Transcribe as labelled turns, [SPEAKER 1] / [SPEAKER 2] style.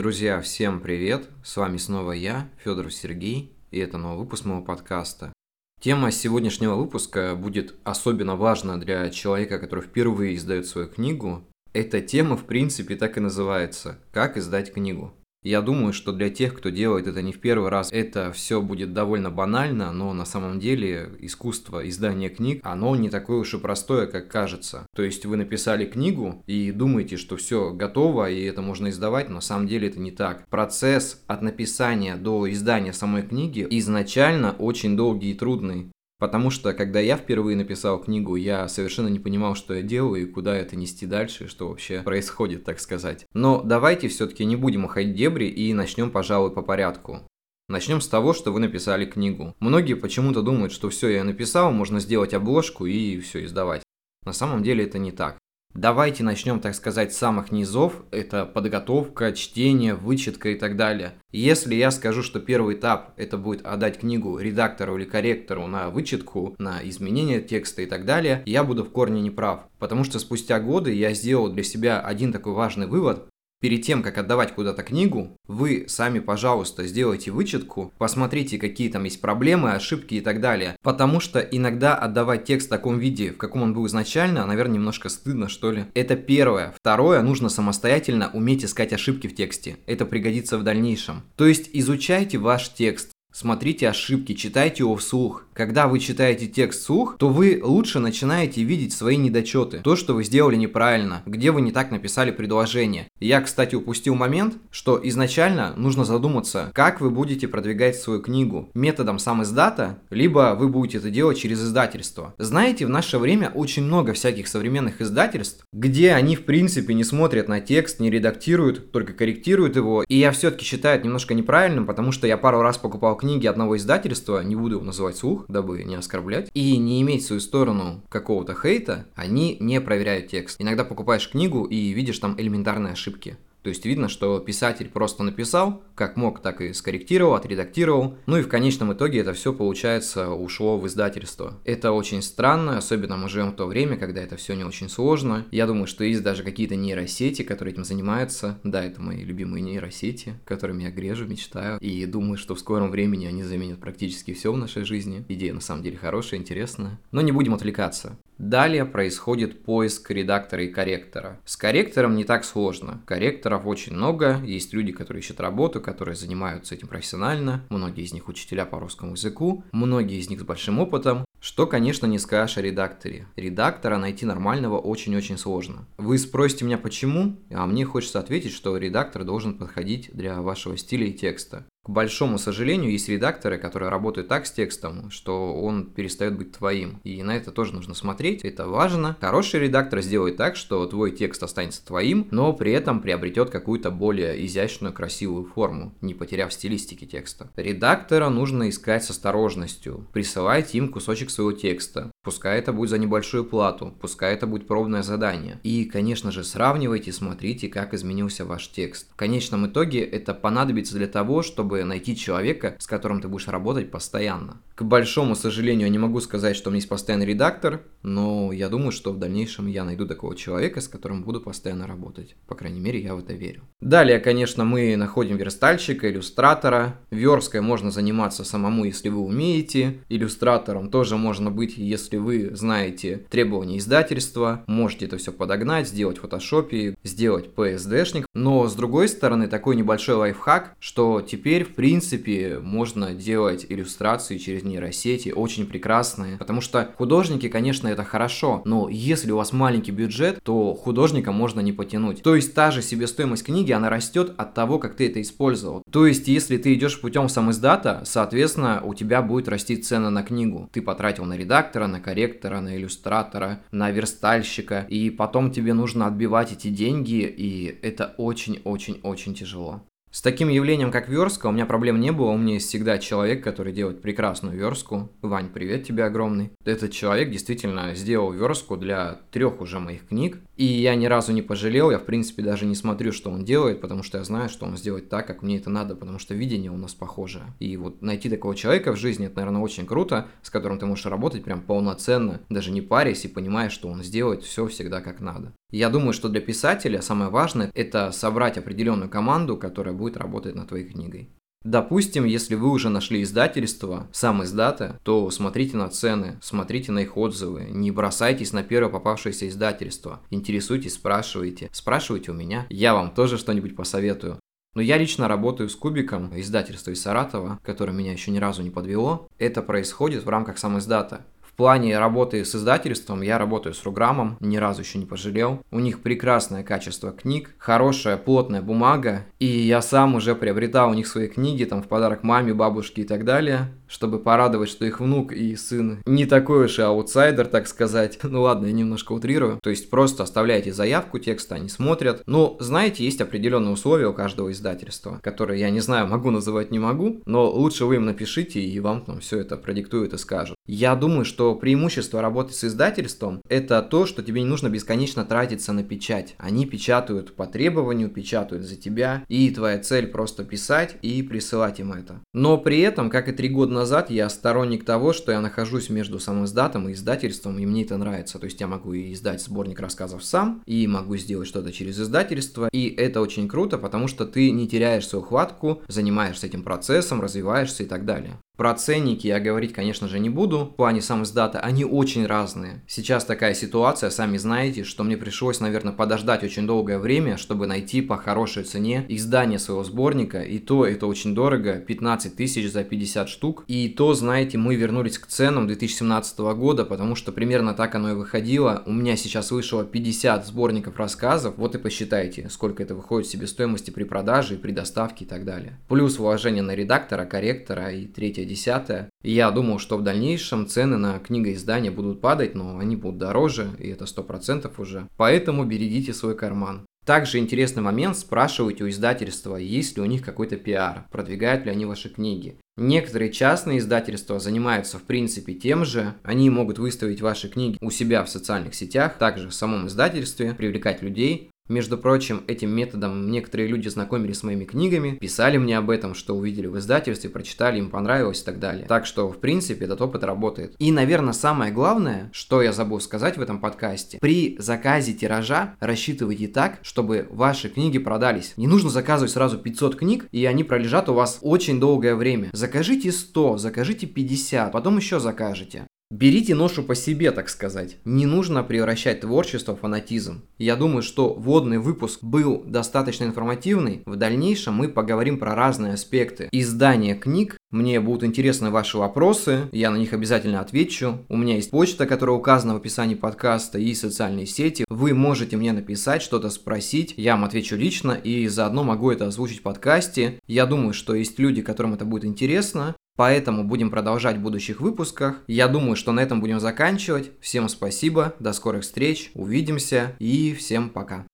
[SPEAKER 1] Друзья, всем привет! С вами снова я, Федор Сергей, и это новый выпуск моего подкаста. Тема сегодняшнего выпуска будет особенно важна для человека, который впервые издает свою книгу. Эта тема, в принципе, так и называется «Как издать книгу». Я думаю, что для тех, кто делает это не в первый раз, это все будет довольно банально, но на самом деле искусство издания книг, оно не такое уж и простое, как кажется. То есть вы написали книгу и думаете, что все готово и это можно издавать, но на самом деле это не так. Процесс от написания до издания самой книги изначально очень долгий и трудный. Потому что, когда я впервые написал книгу, я совершенно не понимал, что я делаю и куда это нести дальше, что вообще происходит, так сказать. Но давайте все-таки не будем уходить в дебри и начнем, пожалуй, по порядку. Начнем с того, что вы написали книгу. Многие почему-то думают, что все я написал, можно сделать обложку и все издавать. На самом деле это не так. Давайте начнем, так сказать, с самых низов. Это подготовка, чтение, вычетка и так далее. Если я скажу, что первый этап это будет отдать книгу редактору или корректору на вычетку, на изменение текста и так далее, я буду в корне неправ. Потому что спустя годы я сделал для себя один такой важный вывод, Перед тем, как отдавать куда-то книгу, вы сами, пожалуйста, сделайте вычетку, посмотрите, какие там есть проблемы, ошибки и так далее. Потому что иногда отдавать текст в таком виде, в каком он был изначально, наверное, немножко стыдно, что ли. Это первое. Второе, нужно самостоятельно уметь искать ошибки в тексте. Это пригодится в дальнейшем. То есть изучайте ваш текст. Смотрите ошибки, читайте его вслух. Когда вы читаете текст вслух, то вы лучше начинаете видеть свои недочеты. То, что вы сделали неправильно, где вы не так написали предложение. Я, кстати, упустил момент, что изначально нужно задуматься, как вы будете продвигать свою книгу. Методом сам издата, либо вы будете это делать через издательство. Знаете, в наше время очень много всяких современных издательств, где они в принципе не смотрят на текст, не редактируют, только корректируют его. И я все-таки считаю это немножко неправильным, потому что я пару раз покупал книги одного издательства, не буду его называть слух, дабы не оскорблять, и не иметь свою сторону какого-то хейта, они не проверяют текст. Иногда покупаешь книгу и видишь там элементарные ошибки. То есть видно, что писатель просто написал, как мог, так и скорректировал, отредактировал. Ну и в конечном итоге это все, получается, ушло в издательство. Это очень странно, особенно мы живем в то время, когда это все не очень сложно. Я думаю, что есть даже какие-то нейросети, которые этим занимаются. Да, это мои любимые нейросети, которыми я грежу, мечтаю. И думаю, что в скором времени они заменят практически все в нашей жизни. Идея на самом деле хорошая, интересная. Но не будем отвлекаться. Далее происходит поиск редактора и корректора. С корректором не так сложно. Корректоров очень много, есть люди, которые ищут работу, которые занимаются этим профессионально, многие из них учителя по русскому языку, многие из них с большим опытом, что, конечно, не скажешь о редакторе. Редактора найти нормального очень-очень сложно. Вы спросите меня почему, а мне хочется ответить, что редактор должен подходить для вашего стиля и текста. К большому сожалению, есть редакторы, которые работают так с текстом, что он перестает быть твоим. И на это тоже нужно смотреть, это важно. Хороший редактор сделает так, что твой текст останется твоим, но при этом приобретет какую-то более изящную, красивую форму, не потеряв стилистики текста. Редактора нужно искать с осторожностью. Присылайте им кусочек своего текста. Пускай это будет за небольшую плату, пускай это будет пробное задание. И, конечно же, сравнивайте, смотрите, как изменился ваш текст. В конечном итоге это понадобится для того, чтобы чтобы найти человека, с которым ты будешь работать постоянно. К большому сожалению, я не могу сказать, что у меня есть постоянный редактор, но я думаю, что в дальнейшем я найду такого человека, с которым буду постоянно работать. По крайней мере, я в это верю. Далее, конечно, мы находим верстальщика, иллюстратора. Верской можно заниматься самому, если вы умеете. Иллюстратором тоже можно быть, если вы знаете требования издательства. Можете это все подогнать, сделать в фотошопе, сделать PSD-шник. Но, с другой стороны, такой небольшой лайфхак, что теперь Теперь, в принципе, можно делать иллюстрации через нейросети, очень прекрасные. Потому что художники, конечно, это хорошо, но если у вас маленький бюджет, то художника можно не потянуть. То есть та же себестоимость книги, она растет от того, как ты это использовал. То есть, если ты идешь путем сам издата, соответственно, у тебя будет расти цена на книгу. Ты потратил на редактора, на корректора, на иллюстратора, на верстальщика, и потом тебе нужно отбивать эти деньги, и это очень-очень-очень тяжело. С таким явлением, как верстка, у меня проблем не было. У меня есть всегда человек, который делает прекрасную верстку. Вань, привет тебе огромный. Этот человек действительно сделал верстку для трех уже моих книг. И я ни разу не пожалел. Я, в принципе, даже не смотрю, что он делает, потому что я знаю, что он сделает так, как мне это надо, потому что видение у нас похожее. И вот найти такого человека в жизни, это, наверное, очень круто, с которым ты можешь работать прям полноценно, даже не парясь и понимая, что он сделает все всегда как надо. Я думаю, что для писателя самое важное – это собрать определенную команду, которая будет работать над твоей книгой. Допустим, если вы уже нашли издательство, сам издата, то смотрите на цены, смотрите на их отзывы, не бросайтесь на первое попавшееся издательство, интересуйтесь, спрашивайте, спрашивайте у меня, я вам тоже что-нибудь посоветую. Но я лично работаю с Кубиком, издательство из Саратова, которое меня еще ни разу не подвело. Это происходит в рамках сам издата плане работы с издательством я работаю с Руграмом, ни разу еще не пожалел. У них прекрасное качество книг, хорошая плотная бумага, и я сам уже приобретал у них свои книги там в подарок маме, бабушке и так далее чтобы порадовать, что их внук и сын не такой уж и аутсайдер, так сказать. Ну ладно, я немножко утрирую. То есть просто оставляете заявку текста, они смотрят. Но, знаете, есть определенные условия у каждого издательства, которые я не знаю, могу называть, не могу, но лучше вы им напишите, и вам там все это продиктуют и скажут. Я думаю, что преимущество работы с издательством – это то, что тебе не нужно бесконечно тратиться на печать. Они печатают по требованию, печатают за тебя, и твоя цель просто писать и присылать им это. Но при этом, как и три года назад я сторонник того, что я нахожусь между самым издатом и издательством, и мне это нравится. То есть я могу и издать сборник рассказов сам, и могу сделать что-то через издательство, и это очень круто, потому что ты не теряешь свою хватку, занимаешься этим процессом, развиваешься и так далее. Про ценники я говорить, конечно же, не буду. В плане сам издата они очень разные. Сейчас такая ситуация, сами знаете, что мне пришлось, наверное, подождать очень долгое время, чтобы найти по хорошей цене издание своего сборника. И то это очень дорого, 15 тысяч за 50 штук. И то, знаете, мы вернулись к ценам 2017 года, потому что примерно так оно и выходило. У меня сейчас вышло 50 сборников рассказов. Вот и посчитайте, сколько это выходит в себестоимости при продаже, при доставке и так далее. Плюс вложение на редактора, корректора и третье десятое. И я думал, что в дальнейшем цены на книгоиздания будут падать, но они будут дороже, и это 100% уже. Поэтому берегите свой карман. Также интересный момент, спрашивайте у издательства, есть ли у них какой-то пиар, продвигают ли они ваши книги. Некоторые частные издательства занимаются в принципе тем же, они могут выставить ваши книги у себя в социальных сетях, также в самом издательстве, привлекать людей, между прочим, этим методом некоторые люди знакомились с моими книгами, писали мне об этом, что увидели в издательстве, прочитали, им понравилось и так далее. Так что, в принципе, этот опыт работает. И, наверное, самое главное, что я забыл сказать в этом подкасте, при заказе тиража рассчитывайте так, чтобы ваши книги продались. Не нужно заказывать сразу 500 книг, и они пролежат у вас очень долгое время. Закажите 100, закажите 50, потом еще закажете. Берите ношу по себе, так сказать. Не нужно превращать творчество в фанатизм. Я думаю, что вводный выпуск был достаточно информативный. В дальнейшем мы поговорим про разные аспекты издания книг. Мне будут интересны ваши вопросы, я на них обязательно отвечу. У меня есть почта, которая указана в описании подкаста, и социальные сети. Вы можете мне написать, что-то спросить, я вам отвечу лично и заодно могу это озвучить в подкасте. Я думаю, что есть люди, которым это будет интересно. Поэтому будем продолжать в будущих выпусках. Я думаю, что на этом будем заканчивать. Всем спасибо, до скорых встреч, увидимся и всем пока.